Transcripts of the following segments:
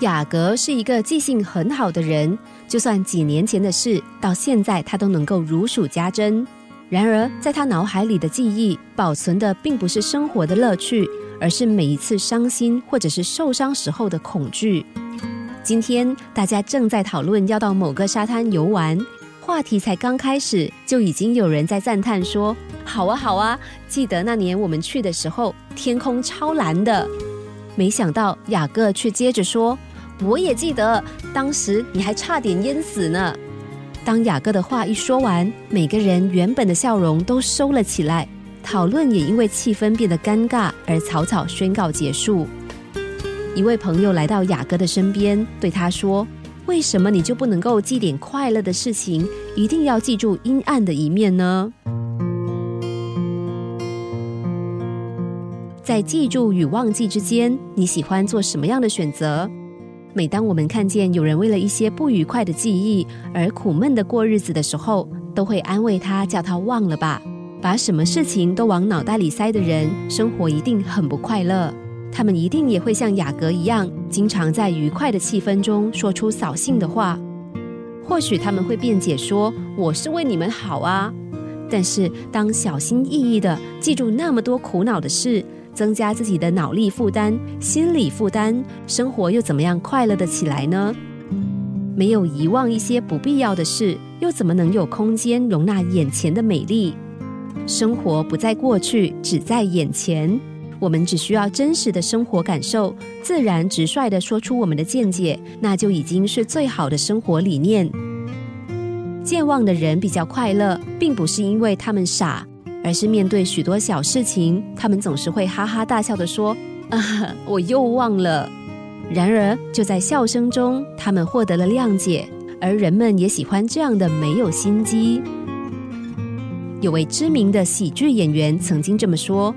雅各是一个记性很好的人，就算几年前的事，到现在他都能够如数家珍。然而，在他脑海里的记忆保存的并不是生活的乐趣，而是每一次伤心或者是受伤时候的恐惧。今天大家正在讨论要到某个沙滩游玩，话题才刚开始，就已经有人在赞叹说：“好啊，好啊！记得那年我们去的时候，天空超蓝的。”没想到雅各却接着说。我也记得，当时你还差点淹死呢。当雅各的话一说完，每个人原本的笑容都收了起来，讨论也因为气氛变得尴尬而草草宣告结束。一位朋友来到雅各的身边，对他说：“为什么你就不能够记点快乐的事情，一定要记住阴暗的一面呢？”在记住与忘记之间，你喜欢做什么样的选择？每当我们看见有人为了一些不愉快的记忆而苦闷的过日子的时候，都会安慰他，叫他忘了吧。把什么事情都往脑袋里塞的人，生活一定很不快乐。他们一定也会像雅各一样，经常在愉快的气氛中说出扫兴的话。或许他们会辩解说：“我是为你们好啊。”但是当小心翼翼的记住那么多苦恼的事。增加自己的脑力负担、心理负担，生活又怎么样快乐的起来呢？没有遗忘一些不必要的事，又怎么能有空间容纳眼前的美丽？生活不在过去，只在眼前。我们只需要真实的生活感受，自然直率的说出我们的见解，那就已经是最好的生活理念。健忘的人比较快乐，并不是因为他们傻。而是面对许多小事情，他们总是会哈哈大笑的说：“啊，我又忘了。”然而，就在笑声中，他们获得了谅解，而人们也喜欢这样的没有心机。有位知名的喜剧演员曾经这么说：“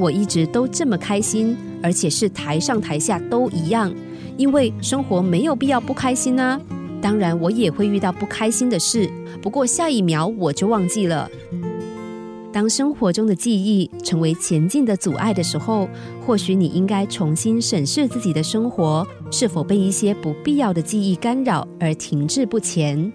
我一直都这么开心，而且是台上台下都一样，因为生活没有必要不开心啊。当然，我也会遇到不开心的事，不过下一秒我就忘记了。”当生活中的记忆成为前进的阻碍的时候，或许你应该重新审视自己的生活是否被一些不必要的记忆干扰而停滞不前。